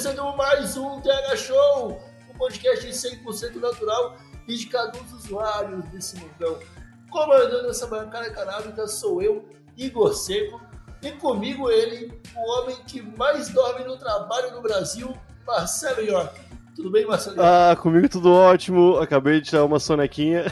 Começando mais um TH Show, um podcast 100% natural dedicado aos usuários desse mundão. Comandando essa bancada canábica sou eu, Igor Seco, e comigo ele, o homem que mais dorme no trabalho no Brasil, Marcelo York. Tudo bem, Marcelo York? Ah, comigo tudo ótimo. Acabei de tirar uma sonequinha.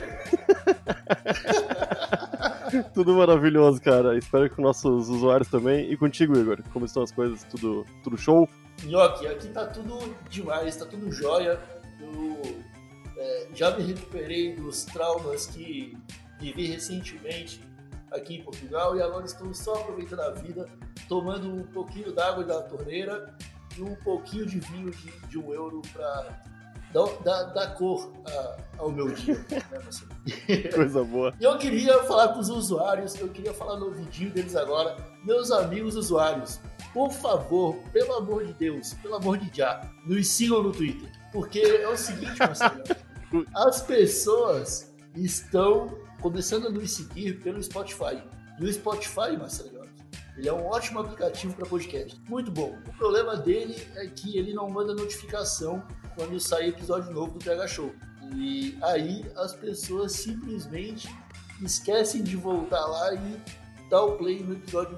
tudo maravilhoso, cara. Espero que nossos usuários também. E contigo, Igor. Como estão as coisas? Tudo, tudo show? Nhoque, aqui tá tudo demais, tá tudo jóia. Eu é, já me recuperei dos traumas que vivi recentemente aqui em Portugal e agora estou só aproveitando a vida, tomando um pouquinho d'água da torneira e um pouquinho de vinho de, de um euro para dar, dar, cor a- ao meu dia. Né? Coisa boa. E eu queria falar com os usuários, eu queria falar no ouvidinho deles agora. Meus amigos usuários, por favor, pelo amor de Deus, pelo amor de Já, nos sigam no Twitter. Porque é o seguinte, Marcelo, as pessoas estão começando a nos seguir pelo Spotify. E o Spotify, Marcelo, ele é um ótimo aplicativo para podcast. Muito bom. O problema dele é que ele não manda notificação quando sai episódio novo do TH Show. E aí as pessoas simplesmente esquecem de voltar lá e dar o play no episódio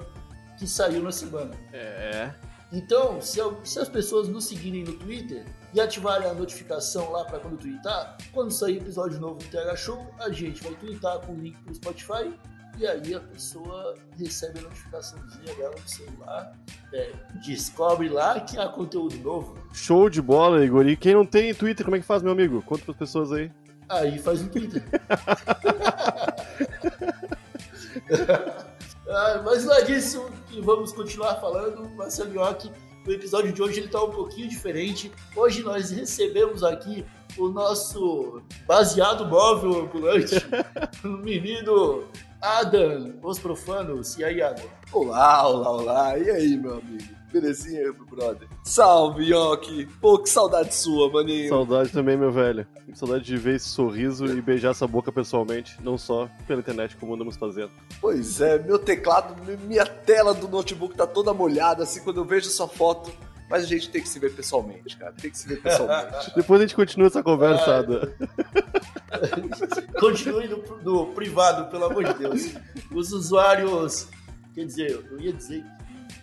que saiu na semana. É. Então, se, al- se as pessoas nos seguirem no Twitter e ativarem a notificação lá para quando twittar, quando sair episódio novo do TH Show, a gente vai twittar com o link pro Spotify e aí a pessoa recebe a notificaçãozinha dela no celular, é, descobre lá que há conteúdo novo, Show de bola, Igor. E quem não tem Twitter, como é que faz, meu amigo? Conta pras pessoas aí. aí faz um Twitter. Ah, mas não é disso que vamos continuar falando, Marcelo York. O episódio de hoje ele tá um pouquinho diferente. Hoje nós recebemos aqui o nosso baseado móvel ambulante, o menino Adam, os profanos. E aí, Adam? Olá, olá, olá. E aí, meu amigo? Belezinha, meu brother? Salve, Yoki. Pô, que saudade sua, maninho. Saudade também, meu velho. Saudade de ver esse sorriso e beijar essa boca pessoalmente, não só pela internet como andamos fazendo. Pois é, meu teclado, minha tela do notebook tá toda molhada, assim, quando eu vejo sua foto. Mas a gente tem que se ver pessoalmente, cara. Tem que se ver pessoalmente. Depois a gente continua essa conversa, Adam. Continue no, no privado, pelo amor de Deus. Os usuários, quer dizer, eu ia dizer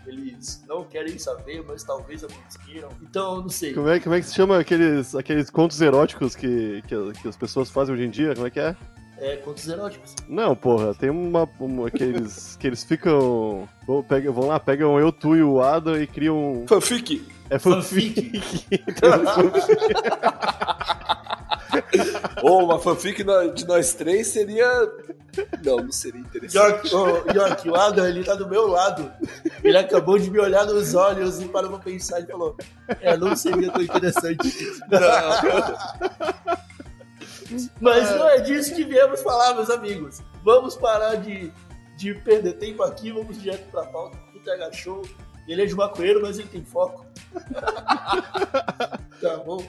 que eles não querem saber, mas talvez alguns queiram. Então, eu não sei. Como é, como é que se chama aqueles, aqueles contos eróticos que, que, que as pessoas fazem hoje em dia? Como é que é? É, contos eróticos. Não, porra, tem uma, uma que, eles, que eles ficam. Vão, pega, vão lá, pegam eu, tu e o Adam e criam. Fanfic. É fanfic. Ou uma fanfic de nós três seria. Não, não seria interessante. York, oh, York, o Adam, ele tá do meu lado. Ele acabou de me olhar nos olhos e parou pra pensar e falou: É, não seria tão interessante. Mas não é disso que viemos falar, meus amigos. Vamos parar de, de perder tempo aqui, vamos direto pra pauta do TH Show. Ele é de maconheiro, mas ele tem foco. tá bom?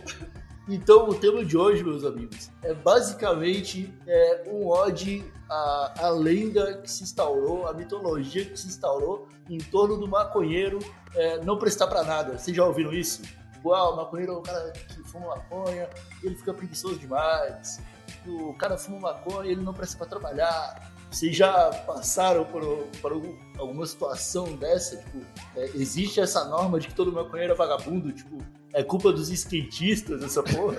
Então, o tema de hoje, meus amigos, é basicamente é, um ode à, à lenda que se instaurou, a mitologia que se instaurou em torno do maconheiro é, não prestar pra nada. Vocês já ouviram isso? Tipo, ah, o maconheiro é o cara que fuma maconha, ele fica preguiçoso demais. O cara fuma maconha ele não presta pra trabalhar. Vocês já passaram por, por algum- alguma situação dessa? Tipo, é, existe essa norma de que todo maconheiro é vagabundo? Tipo, é culpa dos skatistas essa porra?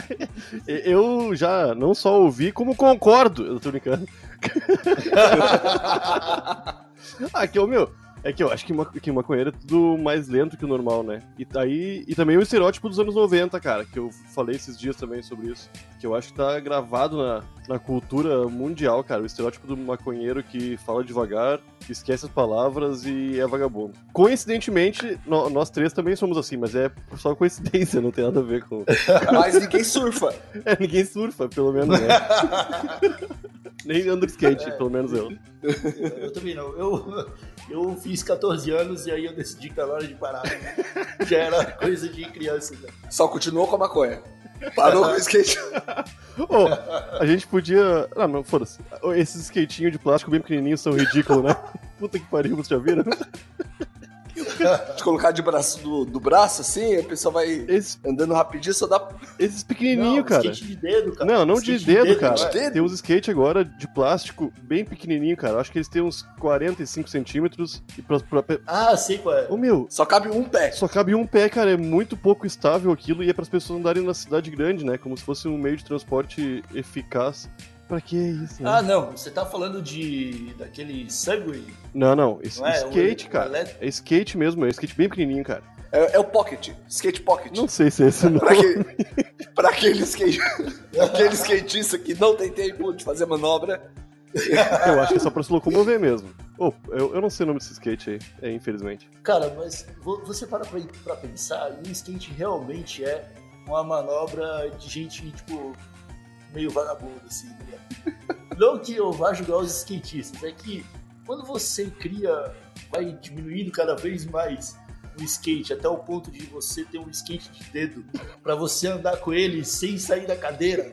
Eu já não só ouvi, como concordo. Eu tô brincando. que, ô, meu, É que eu acho que, ma que maconheiro é tudo mais lento que o normal, né? E, aí, e também o estereótipo dos anos 90, cara, que eu falei esses dias também sobre isso. Que eu acho que tá gravado na, na cultura mundial, cara. O estereótipo do maconheiro que fala devagar, esquece as palavras e é vagabundo. Coincidentemente, no, nós três também somos assim, mas é só coincidência, não tem nada a ver com. Mas ninguém surfa. É, ninguém surfa, pelo menos, né? Nem ando skate, pelo menos eu. Eu, eu também não. Eu, eu fiz 14 anos e aí eu decidi que tá na hora de parar. Já era coisa de criança. Já. Só continuou com a maconha. Parou com o skate. Ô, a gente podia. Ah, não, foda-se. Esses skatinhos de plástico bem pequenininhos são ridículos, né? Puta que pariu, vocês já viram? De colocar de braço do, do braço assim, a pessoa vai Esses, andando rapidinho, só dá. esses pequenininhos, Não, cara. skate de dedo, cara. Não, não de Skate dedo, cara. de dedo? Tem uns skate agora de plástico bem pequenininho, cara. Acho que eles têm uns 45 centímetros. E pra, pra- Ah, sei qual é. Ô, meu, Só cabe um pé. só cabe um pé, cara. É muito pouco estável aquilo e é pras pessoas andarem na cidade grande, né? Como se fosse um meio de transporte eficaz. Pra que isso, né? Ah, não. Você tá falando de. daquele Segway? Não, não. Esse Não é? skate, O- o cara. elétrico? É skate mesmo, é skate bem pequenininho, cara. É, é o pocket. Skate pocket. Não sei se é esse não. Pra, aquele, pra aquele, skate, aquele skatista que não tem tempo de fazer manobra. Eu acho que é só pra se locomover mesmo. Ô, eu, eu não sei o nome desse skate aí, é, infelizmente. Cara, mas vo- você para pra, pra pensar, e o skate realmente é uma manobra de gente, tipo, meio vagabundo, assim, né? Não que eu vá julgar os skatistas, é que quando você cria, vai diminuindo cada vez mais o skate, até o ponto de você ter um skate de dedo, pra você andar com ele sem sair da cadeira,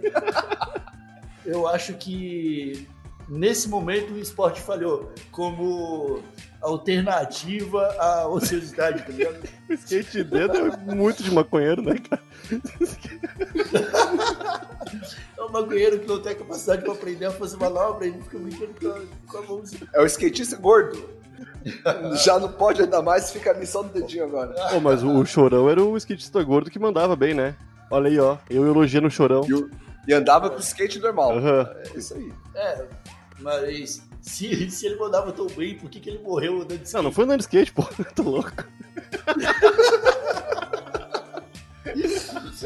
eu acho que nesse momento o esporte falhou como alternativa à ociosidade, tá ligado? O skate de dedo é muito de maconheiro, né, cara? É um maconheiro que não tem a capacidade pra aprender a fazer manobra, ele fica brincando com a, com a mãozinha. É o skatista gordo. Já não pode andar mais, fica ali só no dedinho agora. Ô, mas o Chorão era o skatista gordo que mandava bem, né? Olha aí, ó. Eu elogiando o Chorão. E, o- e andava com skate normal. Aham. É isso aí. É, mas se, se ele mandava tão bem, por que, que ele morreu andando de Não, skate? não foi andando de skate, pô. Tô louco.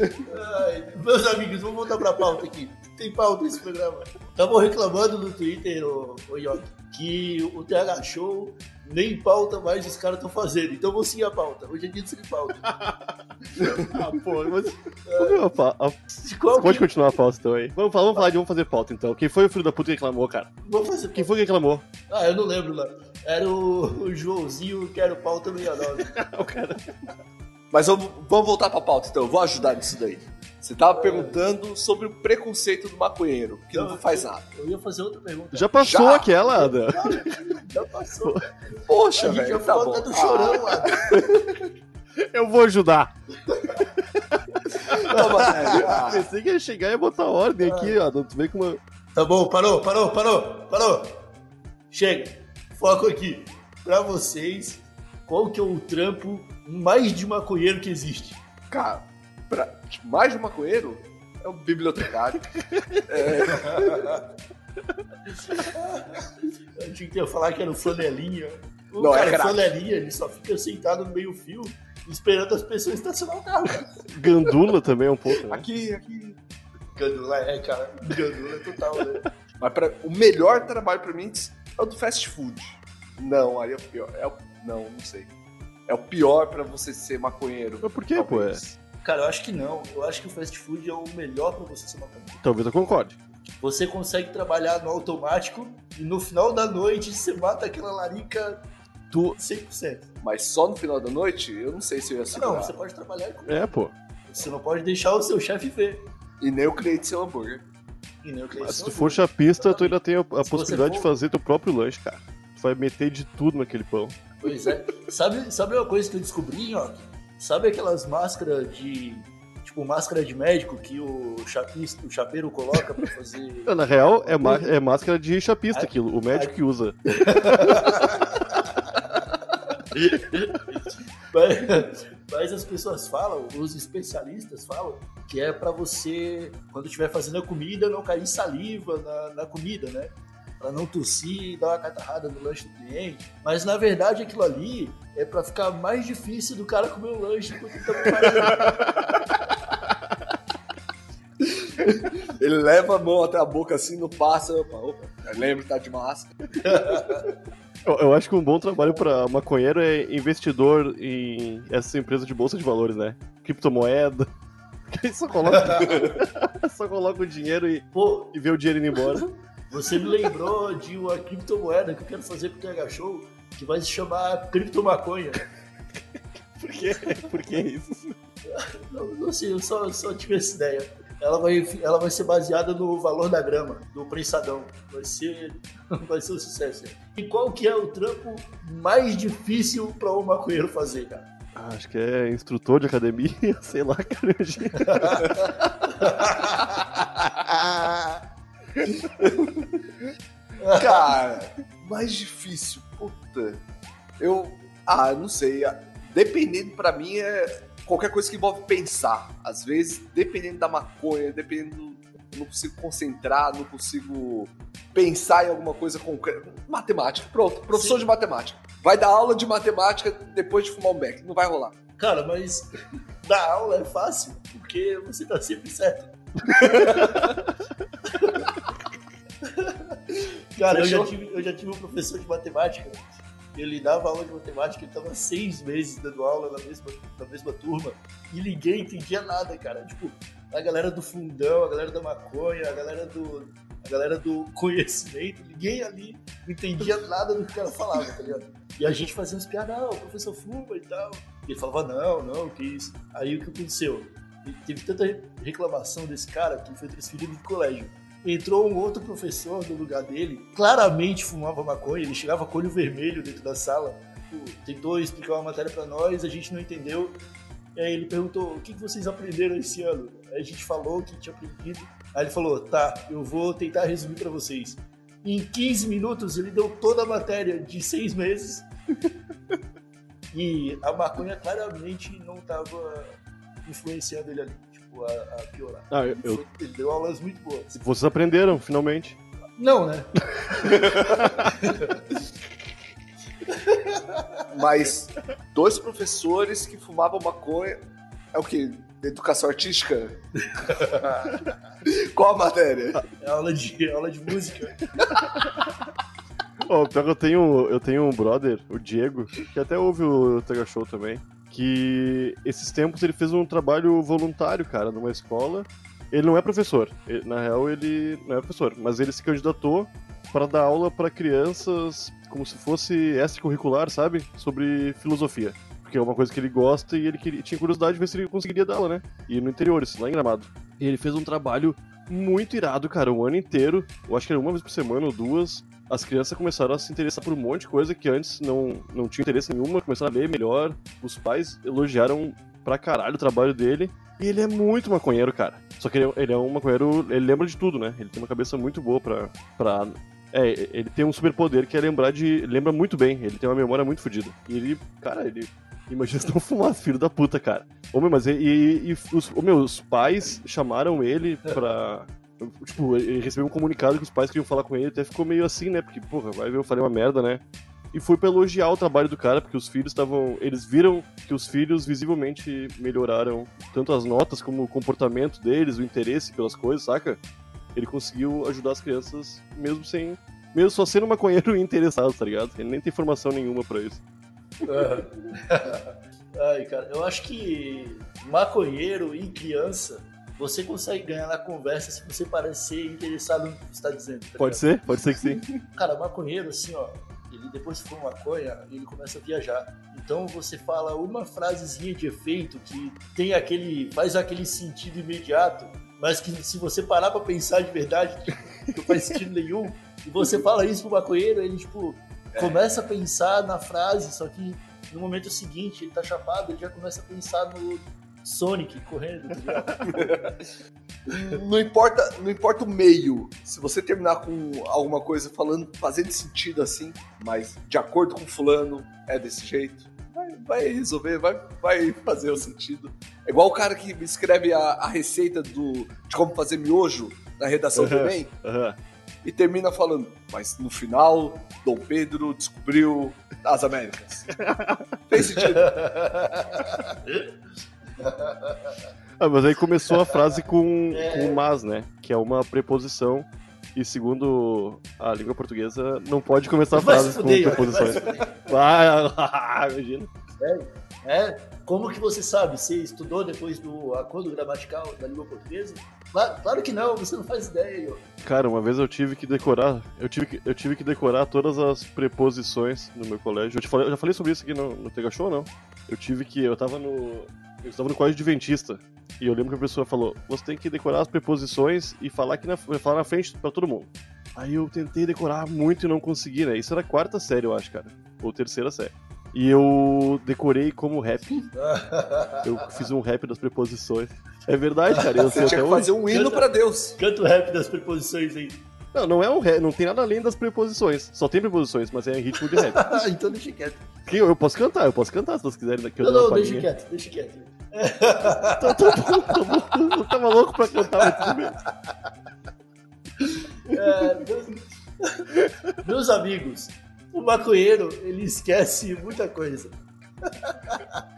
Ai, meus amigos, vamos voltar pra pauta aqui. Tem pauta esse programa. Estavam reclamando no Twitter, ô, ô Yoki, que o TH Show nem pauta mais os caras estão fazendo. Então vou seguir a pauta. Hoje é dia de seguir pauta. Ah, pô, mas. Ô, meu, a pa- a- Qual Pode que... continuar a pauta então aí. Vamos falar, vamos falar de vamos fazer pauta então. Quem foi o filho da puta que reclamou, cara? Vou fazer Quem foi que reclamou? Ah, eu não lembro lá. Era o, o Joãozinho que era o pauta 69. O cara. Mas vamos, vamos voltar pra pauta então. Eu vou ajudar nisso daí. Você tava perguntando sobre o preconceito do maconheiro, que não faz nada. Eu ia fazer outra pergunta. Já passou Já? aquela, Ada. Já passou. Poxa, a gente já velho. Tá falou bom. até do chorão lá. Eu vou ajudar. Ah, toma, velho. Ah, Pensei que ia chegar e ia botar ordem aqui, ó. Tu vem com uma. Tá bom, parou, parou, parou, parou. Chega. Foco aqui. Pra vocês, qual que é o trampo mais de maconheiro que existe? Cara, pra, mais de um maconheiro é um bibliotecário. Eu tinha que falar que era o flanelinha. O Não, é cara, craque. flanelinha, ele só fica sentado no meio fio, esperando as pessoas estacionar o carro. Gandula também é um pouco, né? Aqui, aqui. Gandula, é, cara. Gandula é total, né? Mas pra, o melhor trabalho pra mim é o do fast food. Não, aí é o pior. É o, não, não sei. É o pior pra você ser maconheiro. Mas por quê, pô? É. Cara, eu acho que não. Eu acho que o fast food é o melhor pra você ser maconheiro. Talvez eu concorde. Você consegue trabalhar no automático e no final da noite você mata aquela larica Tu. 100%. Mas só no final da noite, eu não sei se eu ia segurar. Não, você pode trabalhar e comer. É, pô. Você não pode deixar o seu chefe ver. E nem criei de seu hambúrguer. E nem o cliente Mas se tu for chapista, tu ainda tem a, a possibilidade de for- fazer teu próprio lanche, cara. Tu vai meter de tudo naquele pão. Pois é. Sabe, sabe uma coisa que eu descobri, ó? Sabe aquelas máscaras de. Tipo, máscara de médico que o chapista, o chapeiro coloca pra fazer. Na real, é, má- é máscara de chapista Ai, aquilo. O médico ai. que usa. Mas, mas as pessoas falam, os especialistas falam, que é pra você, quando estiver fazendo a comida, não cair saliva na, na comida, né? Pra não tossir e dar uma catarrada no lanche do cliente. Mas na verdade aquilo ali é pra ficar mais difícil do cara comer o lanche enquanto ele tá. Ele leva a mão até a boca assim, não passa. Opa, opa. Lembra que tá de máscara. Eu, eu acho que um bom trabalho pra maconheiro é investidor em essa empresa de bolsa de valores, né? Criptomoeda. Que aí só coloca, só coloca o dinheiro e, Pô, e vê o dinheiro indo embora. Você me lembrou de uma criptomoeda que eu quero fazer pro TH Show que vai se chamar Criptomaconha. Por quê? Por que isso? Não, não sei, eu só, só tive essa ideia. Ela vai, ela vai ser baseada no valor da grama, do prensadão. Vai ser, vai ser um sucesso. E qual que é o trampo mais difícil para um maconheiro fazer, cara? Ah, acho que é instrutor de academia, sei lá, cara. Cara, mais difícil, puta. Eu. Ah, não sei. Dependendo, pra mim, é qualquer coisa que envolve pensar. Às vezes, dependendo da maconha, dependendo. Não consigo concentrar, não consigo pensar em alguma coisa concreta. Matemática, pronto. Professor Sim. de matemática. Vai dar aula de matemática depois de fumar um beck. Não vai rolar. Cara, mas dar aula é fácil, porque você tá sempre certo. Cara, eu já, tive, eu já tive um professor de matemática. Ele dava aula de matemática, ele tava seis meses dando aula na mesma, na mesma turma e ninguém entendia nada, cara. Tipo, a galera do fundão, a galera da maconha, a galera do, a galera do conhecimento, ninguém ali entendia nada do que o cara falava, tá ligado? E a gente fazia uns piadas, ah, o professor fuma e tal. E ele falava, não, não, que isso. Aí o que aconteceu? Teve tanta reclamação desse cara que ele foi transferido de colégio. Entrou um outro professor no lugar dele, claramente fumava maconha, ele chegava com olho vermelho dentro da sala, Pô, tentou explicar uma matéria pra nós, a gente não entendeu. E aí ele perguntou, o que vocês aprenderam esse ano? Aí a gente falou que tinha aprendido. Aí ele falou, tá, eu vou tentar resumir pra vocês. Em 15 minutos ele deu toda a matéria de seis meses e a maconha claramente não tava influenciando ele ali, tipo, a, a piorar. Ah, eu- eu- Foi- Ele deu aulas muito boas. Vocês aprenderam, finalmente. Não, né? Mas dois professores que fumavam maconha. É o quê? Educação artística? Qual a matéria? É aula de, aula de música. Ó, pior que eu tenho, eu tenho um brother, o Diego, que até ouve o Tega Show também, que esses tempos ele fez um trabalho voluntário, cara, numa escola. Ele não é professor, ele- na real ele não é professor, mas ele se candidatou para dar aula para crianças como se fosse extracurricular, sabe? Sobre filosofia. Porque é uma coisa que ele gosta e ele queria, tinha curiosidade de ver se ele conseguiria aula, né? E no interior, isso, lá em Gramado. E ele fez um trabalho muito irado, cara, o ano inteiro. Eu acho que era uma vez por semana ou duas. As crianças começaram a se interessar por um monte de coisa que antes não, não tinha interesse nenhuma, começaram a ler melhor. Os pais elogiaram pra caralho o trabalho dele. E ele é muito maconheiro, cara. Só que ele, é- ele é um maconheiro, ele lembra de tudo, né? Ele tem uma cabeça muito boa pra. pra é, ele tem um superpoder que é lembrar de. Lembra muito bem, ele tem uma memória muito fodida. E ele, cara, ele. Imagina se não fumasse, filho da puta, cara. Ô, meu, mas e, e, e os, ô, meu, os pais chamaram ele pra. Tipo, ele recebeu um comunicado que os pais queriam falar com ele, até ficou meio assim, né? Porque, porra, vai ver, eu falei uma merda, né? E foi pra elogiar o trabalho do cara, porque os filhos estavam. Eles viram que os filhos visivelmente melhoraram tanto as notas como o comportamento deles, o interesse pelas coisas, saca? Ele conseguiu ajudar as crianças mesmo sem. Mesmo só sendo maconheiro e interessado, tá ligado? Ele nem tem formação nenhuma pra isso. Ai, cara, eu acho que maconheiro e criança, você consegue ganhar na conversa se você parecer interessado no que você está dizendo. tá Pode ser? Pode ser que sim. Cara, maconheiro, assim, ó, ele depois que for maconha, ele começa a viajar. Então você fala uma frasezinha de efeito que tem aquele. faz aquele sentido imediato, mas que se você parar pra pensar de verdade, não faz sentido nenhum. E você fala isso pro maconheiro, ele, tipo, começa a pensar na frase, só que no momento seguinte, ele tá chapado, ele já começa a pensar no Sonic correndo, tá ligado? Não importa, não importa o meio. Se você terminar com alguma coisa falando, fazendo sentido assim, mas de acordo com fulano, é desse jeito, vai, vai resolver, vai, vai fazer o sentido. É igual o cara que escreve a, a receita do, de como fazer miojo na redação Uhum. também. Aham. E termina falando, mas no final, Dom Pedro descobriu as Américas. Fez sentido. Ah, mas aí começou a frase com, com mas, né? Que é uma preposição. E segundo a língua portuguesa, não pode começar Vai se frases com preposições. vai se imagina. É? Como que você sabe? Você estudou depois do acordo gramatical da língua portuguesa? Claro, claro que não, você não faz ideia. Ian. Cara, uma vez eu tive que decorar. Eu tive que, eu tive que decorar todas as preposições no meu colégio. Eu, te falei, eu já falei sobre isso aqui no, no Tega Show, não? Eu tive que. Eu tava no. Eu estava no colégio adventista. E eu lembro que a pessoa falou: você tem que decorar as preposições e falar, aqui na, falar na frente pra todo mundo. Aí eu tentei decorar muito e não consegui, né? Isso era quarta série, eu acho, cara. Ou terceira série. E eu decorei como rap. Eu fiz um rap das preposições. É verdade, cara. Eu Você tinha que hoje. fazer um hino pra Deus. Canta o rap das preposições aí. Não, não é um rap, não tem nada além das preposições. Só tem preposições, mas é em ritmo de rap. então deixa quieto. Que eu, eu posso cantar, eu posso cantar se vocês quiserem. Eu Não, não, deixa quieto, deixa quieto. Tá, tá bom, tá bom. Eu tava louco pra cantar, mas tudo bem. É, meus, meus amigos, o maconheiro, ele esquece muita coisa.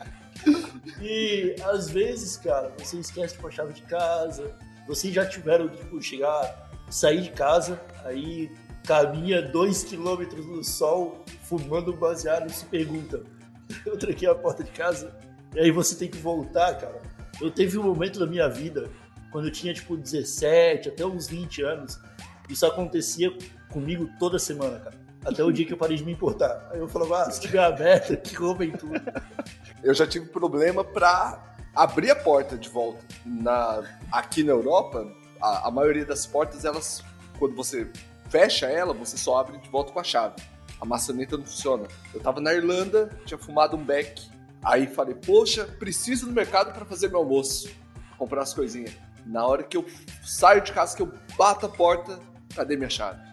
E às vezes, cara, você esquece tipo, a chave de casa, vocês já tiveram, tipo, chegar, sair de casa, aí caminha dois quilômetros no sol, fumando um baseado e se pergunta, eu tranquei a porta de casa, e aí você tem que voltar, cara. Eu teve um momento da minha vida, quando eu tinha, tipo, 17, até uns 20 anos, isso acontecia comigo toda semana, cara. Até o dia que eu parei de me importar. Aí eu falava, ah, se tiver aberto, que roubem tudo. Eu já tive problema pra abrir a porta de volta. Na, aqui na Europa, a, a maioria das portas, elas, quando você fecha ela, você só abre de volta com a chave. A maçaneta não funciona. Eu tava na Irlanda, tinha fumado um beck. Aí falei, poxa, preciso no mercado pra fazer meu almoço. Comprar as coisinhas. Na hora que eu saio de casa, que eu bato a porta, cadê minha chave?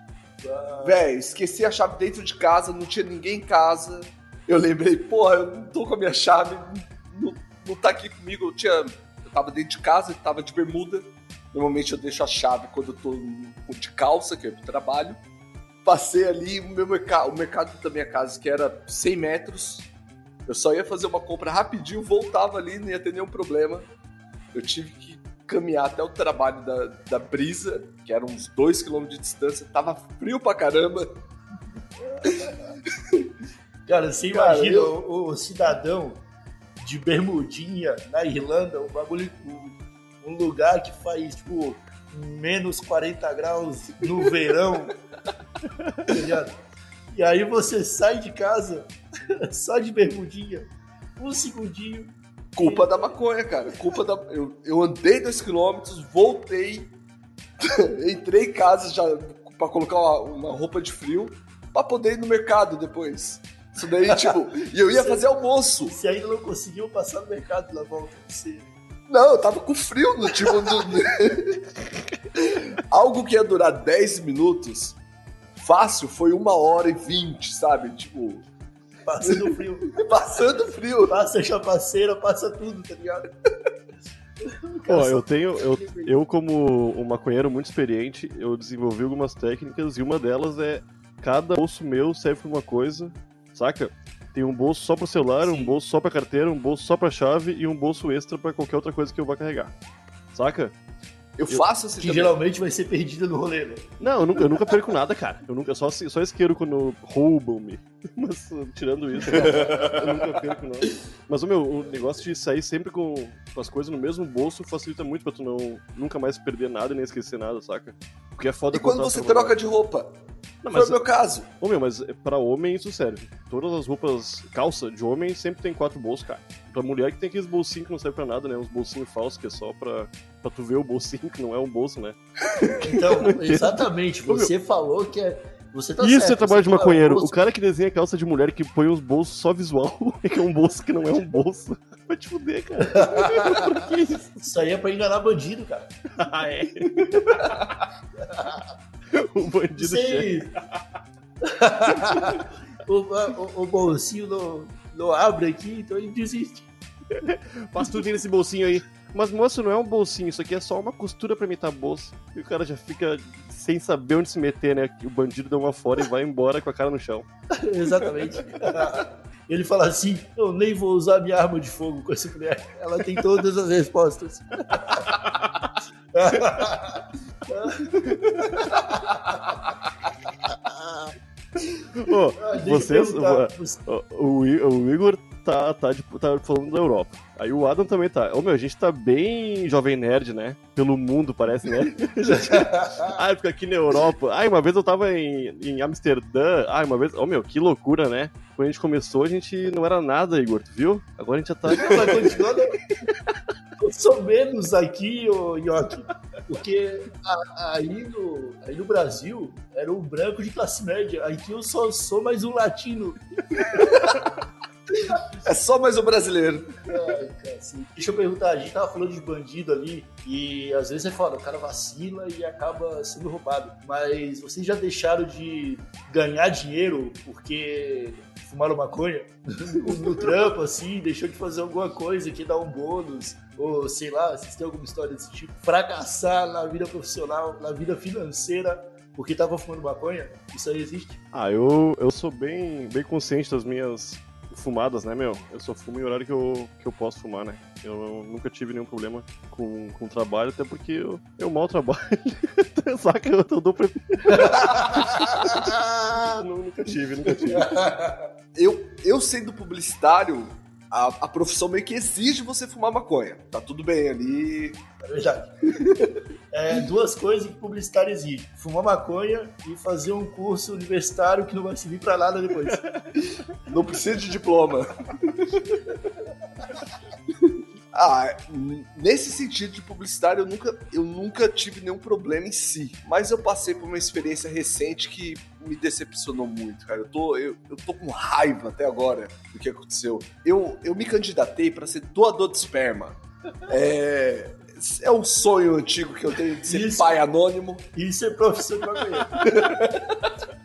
Véi, esqueci a chave dentro de casa, não tinha ninguém em casa. Eu lembrei, porra, eu não tô com a minha chave, não, não tá aqui comigo. Eu tinha. Eu tava dentro de casa, tava de bermuda. Normalmente eu deixo a chave quando eu tô de calça, que é pro trabalho. Passei ali o meu mercado, o mercado da minha casa, que era 100 metros. Eu só ia fazer uma compra rapidinho, voltava ali, não ia ter nenhum problema. Eu tive que caminhar até o trabalho da, da Brisa, que era uns 2km de distância, tava frio pra caramba. Cara, você Cara, imagina eu- o, o cidadão de bermudinha na Irlanda, um bagulho, um, um lugar que faz, tipo, menos 40 graus no verão, tá? E aí você sai de casa só de bermudinha, um segundinho, Culpa da maconha, cara. Culpa da. Eu, eu andei 2km, voltei, entrei em casa já pra colocar uma, uma roupa de frio pra poder ir no mercado depois. Isso daí, tipo, e eu ia fazer almoço. você ainda não conseguiu passar no mercado na volta. Você... Não, eu tava com frio no tipo. no- Algo que ia durar 10 minutos, fácil, foi uma hora e 20, sabe? Tipo, Passando frio. passando frio. Passa chapaceira, passa tudo, tá ligado? Pô, eu tenho. Eu, eu, como um maconheiro muito experiente, eu desenvolvi algumas técnicas e uma delas é cada bolso meu serve pra uma coisa, saca? Tem um bolso só pro celular, um Sim. bolso só pra carteira, um bolso só pra chave e um bolso extra pra qualquer outra coisa que eu vá carregar. Saca? Eu faço assim Que também. geralmente vai ser perdida no rolê, né? Não, eu nunca, eu nunca perco nada, cara. Eu nunca, só, só isqueiro quando roubam-me. Mas tirando isso, eu nunca perco nada. Mas o meu, o negócio de sair sempre com, com as coisas no mesmo bolso facilita muito pra tu não nunca mais perder nada e nem esquecer nada, saca? Porque é foda E quando você troca de roupa? Não, Foi mas, o meu caso. ô, meu, mas pra homem isso serve. Todas as roupas, calça de homem sempre tem quatro bolsos, cara. Pra mulher que tem aqueles bolsinhos que não servem pra nada, né? Uns bolsinhos falsos que é só pra, pra tu ver o bolsinho, que não é um bolso, né? Então, exatamente, você falou que é. Você tá Isso certo, é trabalho de maconheiro. "Bolsa, O cara que desenha calça de mulher que põe os bolsos só visual, é que é um bolso que não é um bolso. Vai te fuder, cara. Por que isso? Isso aí é pra enganar bandido, cara. Ah, é. o bandido. Você. o, o, o bolsinho não, não abre aqui, então ele desiste. Passa tudo nesse bolsinho aí. Mas moço, não é um bolsinho, isso aqui é só uma costura pra imitar bolsa. E o cara já fica sem saber onde se meter, né? O bandido dá uma fora e vai embora com a cara no chão. Exatamente. Ele fala assim: Eu nem vou usar minha arma de fogo com essa mulher. Ela tem todas as respostas. Eu vocês. O, o Igor tá, tá, tipo, tá falando da Europa. Aí o Adam também tá. Ô meu, a gente tá bem jovem nerd, né? Pelo mundo, parece, né? ah, fica aqui na Europa. Ai, uma vez eu tava em, em Amsterdã. Ai, uma vez. Ô meu, que loucura, né? Quando a gente começou, a gente não era nada, Igor, tu viu? Agora a gente já tá. Ela continua. né? Sou menos aqui, ô Yoki. Porque aí no, aí no Brasil era um branco de classe média. Aqui eu só sou mais um latino. É só mais um brasileiro. Ai, cacete. Deixa eu perguntar, a gente tava falando de bandido ali, e às vezes é foda, o cara vacila e acaba sendo roubado. Mas vocês já deixaram de ganhar dinheiro porque fumaram maconha no, no trampo, assim, deixou de fazer alguma coisa que dá um bônus, ou sei lá, vocês têm alguma história desse tipo? Fracassar na vida profissional, na vida financeira, porque tava fumando maconha? Isso aí existe? Ah, eu, eu sou bem, bem consciente das minhas fumadas, né, meu? Eu só fumo em horário que eu, que eu posso fumar, né? Eu nunca tive nenhum problema com, com trabalho, até porque eu, eu mal trabalho. Saca? Eu, eu dou. Não, nunca tive, nunca tive. Eu, eu sendo publicitário, a, a profissão meio que exige você fumar maconha. Tá tudo bem ali. É verdade. É, duas coisas que publicitário exige: fumar maconha e fazer um curso universitário que não vai servir pra nada depois. Não precisa de diploma. Ah, nesse sentido de publicitário, eu nunca, eu nunca tive nenhum problema em si. Mas eu passei por uma experiência recente que me decepcionou muito, cara. Eu tô, eu, eu tô com raiva até agora do que aconteceu. Eu, eu me candidatei para ser doador de esperma. É, é um sonho antigo que eu tenho de ser Isso. pai anônimo. Isso é profissão de maconheiro.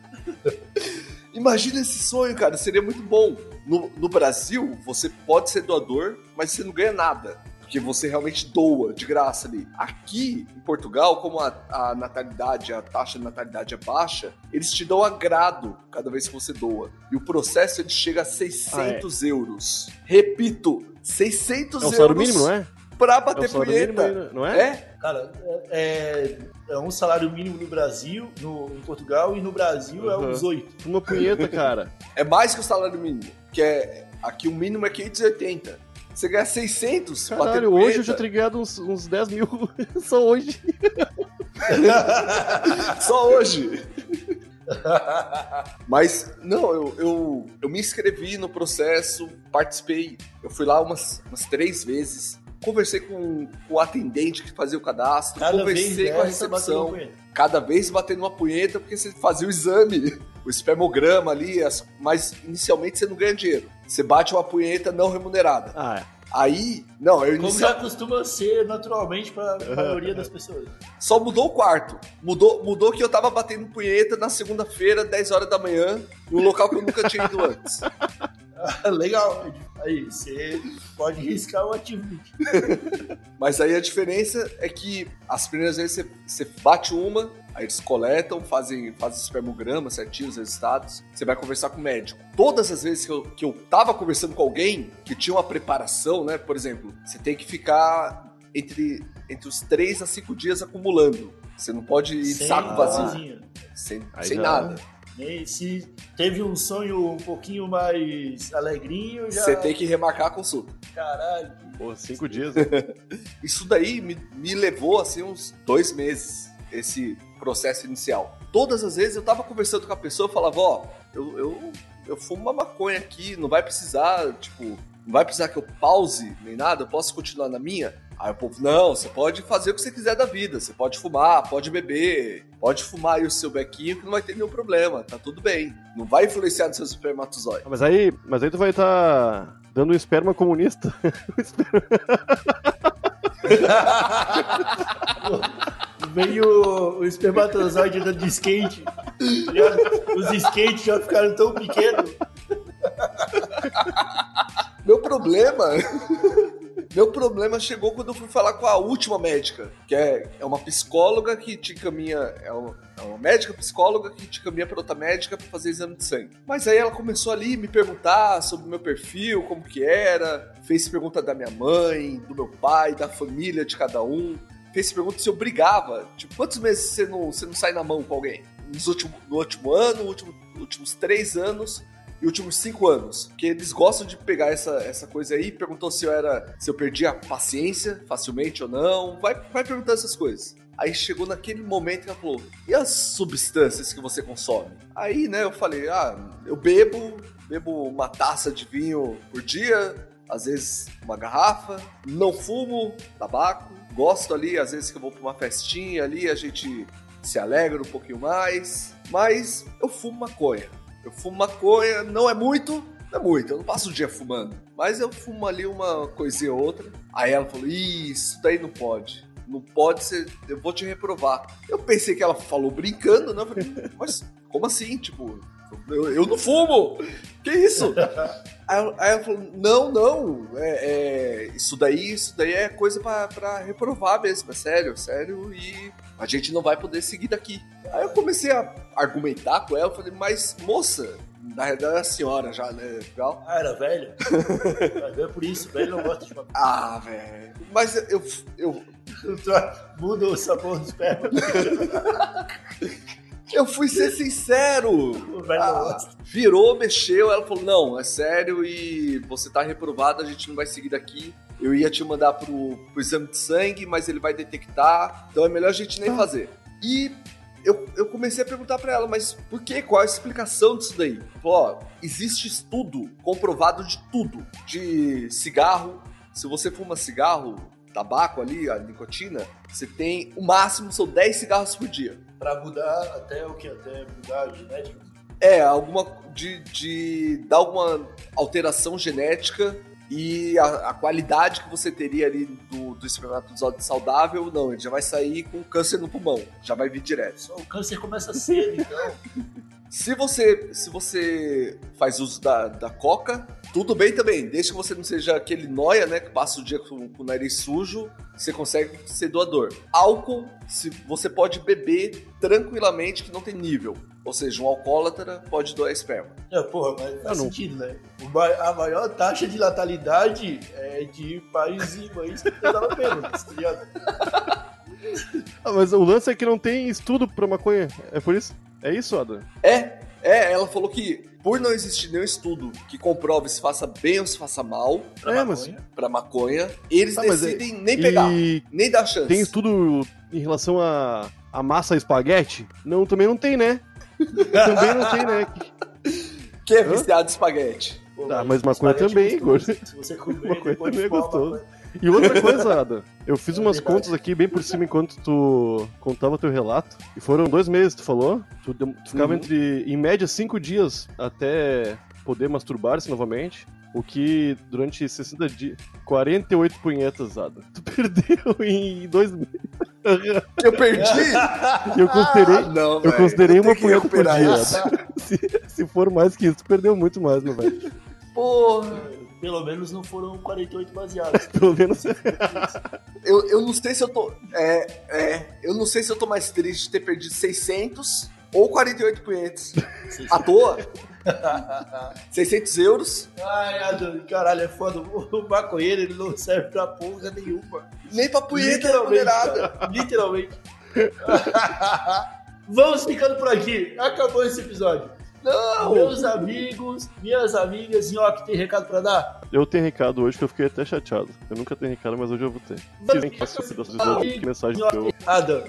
Imagina esse sonho, cara, seria muito bom. No, no Brasil, você pode ser doador, mas você não ganha nada. Porque você realmente doa de graça ali. Aqui, em Portugal, como a, a natalidade, a taxa de natalidade é baixa, eles te dão agrado cada vez que você doa. E o processo ele chega a 600 euros. Repito, 600 É o euros salário mínimo, não é? Pra É bater salário punheta. mínimo, não é? É? Cara, é, é um salário mínimo no Brasil, no, em Portugal, e no Brasil é Uhum. uns oito. Uma punheta, cara. É mais que o salário mínimo. Que é. Aqui o mínimo é 580. Você ganha 600 Caralho, bater hoje eu já teria ganhado uns, uns 10 mil só hoje. Só hoje. Mas, não, eu, eu, eu me inscrevi no processo, participei. Eu fui lá umas, umas três vezes. Conversei com, o atendente que fazia o cadastro, Cada conversei com a recepção. Cada vez batendo uma punheta, porque você fazia o exame, o espermograma ali, as- mas inicialmente você não ganha dinheiro. Você bate uma punheta não remunerada. Ah, é. Aí, não, eu Como inicial... já costuma ser naturalmente pra maioria das pessoas. Só mudou o quarto. Mudou, mudou que eu tava batendo punheta na segunda-feira, 10 horas da manhã, em um local que eu nunca tinha ido antes. Legal. Aí, você pode riscar o achievement. Mas aí a diferença é que as primeiras vezes você, você bate uma, aí eles coletam, fazem, fazem espermograma certinho, os resultados, você vai conversar com o médico. Todas as vezes que eu, que eu tava conversando com alguém que tinha uma preparação, né? Por exemplo, você tem que ficar entre, entre os 3 a 5 dias acumulando. Você não pode ir Sem saco vazio, sem, sem nada. E se teve um sonho um pouquinho mais alegrinho, já. Você tem que remarcar a consulta. Caralho. Pô, cinco dias. Isso daí me, me levou assim uns dois meses, esse processo inicial. Todas as vezes eu tava conversando com a pessoa e falava, ó, eu, eu, eu fumo uma maconha aqui, não vai precisar, tipo, não vai precisar que eu pause nem nada, eu posso continuar na minha? Aí o povo, não, você pode fazer o que você quiser da vida, você pode fumar, pode beber, pode fumar aí o seu bequinho que não vai ter nenhum problema, tá tudo bem. Não vai influenciar nos seus espermatozoides. Ah, Mas aí, mas aí tu vai estar dando um esperma comunista. Um esperma- Veio o, o espermatozoide andando de skate. tá? Os skates já ficaram tão pequenos. Meu problema Meu problema chegou quando eu fui falar com a última médica, que é, é uma psicóloga que te encaminha. É uma, é uma médica psicóloga que te encaminha pra outra médica pra fazer exame de sangue. Mas aí ela começou ali me perguntar sobre o meu perfil, como que era, fez pergunta da minha mãe, do meu pai, da família de cada um. Fez pergunta se eu brigava. Tipo, quantos meses você não, você não sai na mão com alguém? Nos último, no último ano, último, últimos três anos e últimos cinco anos. Porque eles gostam de pegar essa, essa coisa aí, perguntou se eu era. se eu perdia a paciência facilmente ou não. Vai, vai perguntando essas coisas. Aí chegou naquele momento que ela falou: e as substâncias que você consome? Aí, né, eu falei: ah, eu bebo, bebo uma taça de vinho por dia, às vezes uma garrafa, não fumo tabaco, gosto ali, às vezes que eu vou pra uma festinha ali, a gente se alegra um pouquinho mais, mas eu fumo maconha. Eu fumo maconha, não é muito, não é muito, eu não passo o dia fumando, mas eu fumo ali uma coisinha ou outra. Aí ela falou: "Ih, isso daí não pode. Não pode ser, eu vou te reprovar. Eu pensei que ela falou brincando, né? Eu falei, mas como assim? Tipo, eu, eu não fumo! Que isso? Aí, ela- falou: não, não, é, é, isso daí, isso daí é coisa pra, pra reprovar mesmo, é sério, sério, e a gente não vai poder seguir daqui. Aí eu comecei a argumentar com ela, falei, mas moça, na realidade é a senhora já, né? Legal. Ah, era velho? É por isso, velho não gosta de maconha. Ah, velho. Mas eu, eu, Muda o sabor do esperma. eu fui ser sincero. Ah, virou, mexeu, ela falou: não, é sério e você tá reprovado, a gente não vai seguir daqui. Eu ia te mandar pro, pro exame de sangue, mas ele vai detectar, então é melhor a gente nem fazer. E eu, eu comecei a perguntar pra ela, mas por que? Qual a explicação disso daí? Falou, ó, existe estudo comprovado de tudo. De cigarro, se você fuma cigarro, tabaco ali, a nicotina, você tem, o máximo são 10 cigarros por dia. Pra mudar até o que? Até mudar a genética? É, alguma. De, de dar alguma alteração genética e a, a qualidade que você teria ali do, do espermatozoide saudável, não, ele já vai sair com câncer no pulmão, já vai vir direto. Só o câncer começa cedo, então. Se você, se você faz uso da, da coca, tudo bem também, desde que você não seja aquele noia, né, que passa o dia com, com o nariz sujo, você consegue ser doador. Álcool, se você pode beber tranquilamente que não tem nível. Ou seja, um alcoólatra pode doar esperma. É, porra, mas faz não. sentido, né? A maior taxa de natalidade é de países e mães que não dava pena, tá ligado? Ah, mas o lance é que não tem estudo pra maconha. É por isso? É isso, Ada? É, é, ela falou que por não existir nenhum estudo que comprove se faça bem ou se faça mal Pra É, mas- maconha. pra maconha, eles Tá, mas é- decidem nem pegar, E nem dar chance. tem estudo em relação a, a massa espaguete? Não, também não tem, né? também não tem, né? Que é Hã? viciado em espaguete. Pô, Tá, mas maconha também, é gostoso. gordo. Se você comer, Maconha também é gostoso. maconha. E outra coisa, Ada, eu fiz É umas verdade. contas aqui bem por cima enquanto tu contava teu relato. E foram dois meses, tu falou? Tu, tu ficava Uhum. entre, em média, cinco dias até poder masturbar-se novamente. O que durante 60 dias. 48 punhetas, Ada. Tu perdeu em dois meses. Eu perdi? Eu considerei. Ah, não, eu considerei eu uma punheta por dia. isso. Se, se for mais que isso, tu perdeu muito mais, meu velho. Porra. Pelo menos não foram 48 baseados. Pelo menos. Eu, eu não sei se eu tô. É, é. Eu não sei se eu tô mais triste de ter perdido 600 ou 48 punhetes. À toa. 600 euros. Ai, Adam, caralho, é foda. O maconheiro ele não serve pra porra nenhuma. Nem pra punheta Literalmente, remunerada. Literalmente. Vamos ficando por aqui. Acabou esse episódio. Não! Meus amigos, minhas amigas, Nhoque, tem recado pra dar? Eu tenho recado hoje que eu fiquei até chateado. Eu nunca tenho recado, mas hoje eu vou ter. Se bem que das pessoas, que mensagem que eu. Adam,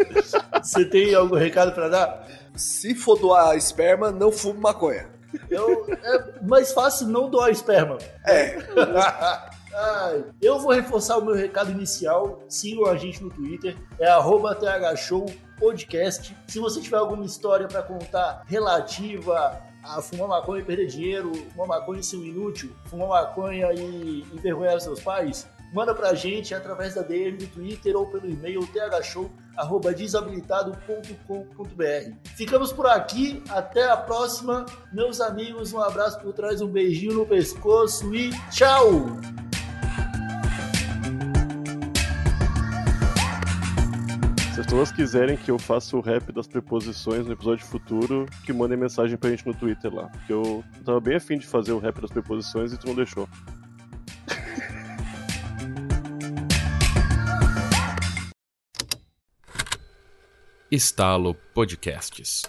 você tem algum recado pra dar? Se for doar esperma, não fume maconha. Eu, é mais fácil não doar esperma. É. Ai, eu vou reforçar o meu recado inicial. Sigam a gente no Twitter, é arroba thshowpodcast. Se você tiver alguma história para contar relativa a fumar maconha e perder dinheiro, fumar maconha e ser um inútil, fumar maconha e envergonhar seus pais, manda pra gente através da DM do Twitter ou pelo e-mail thshow.desabilitado.com.br. Ficamos por aqui, até a próxima. Meus amigos, um abraço por trás, um beijinho no pescoço e tchau! Pessoas quiserem que eu faça o rap das preposições no episódio futuro, que mandem mensagem pra gente no Twitter lá. Porque eu tava bem afim de fazer o rap das preposições e tu não deixou. Estalo Podcasts.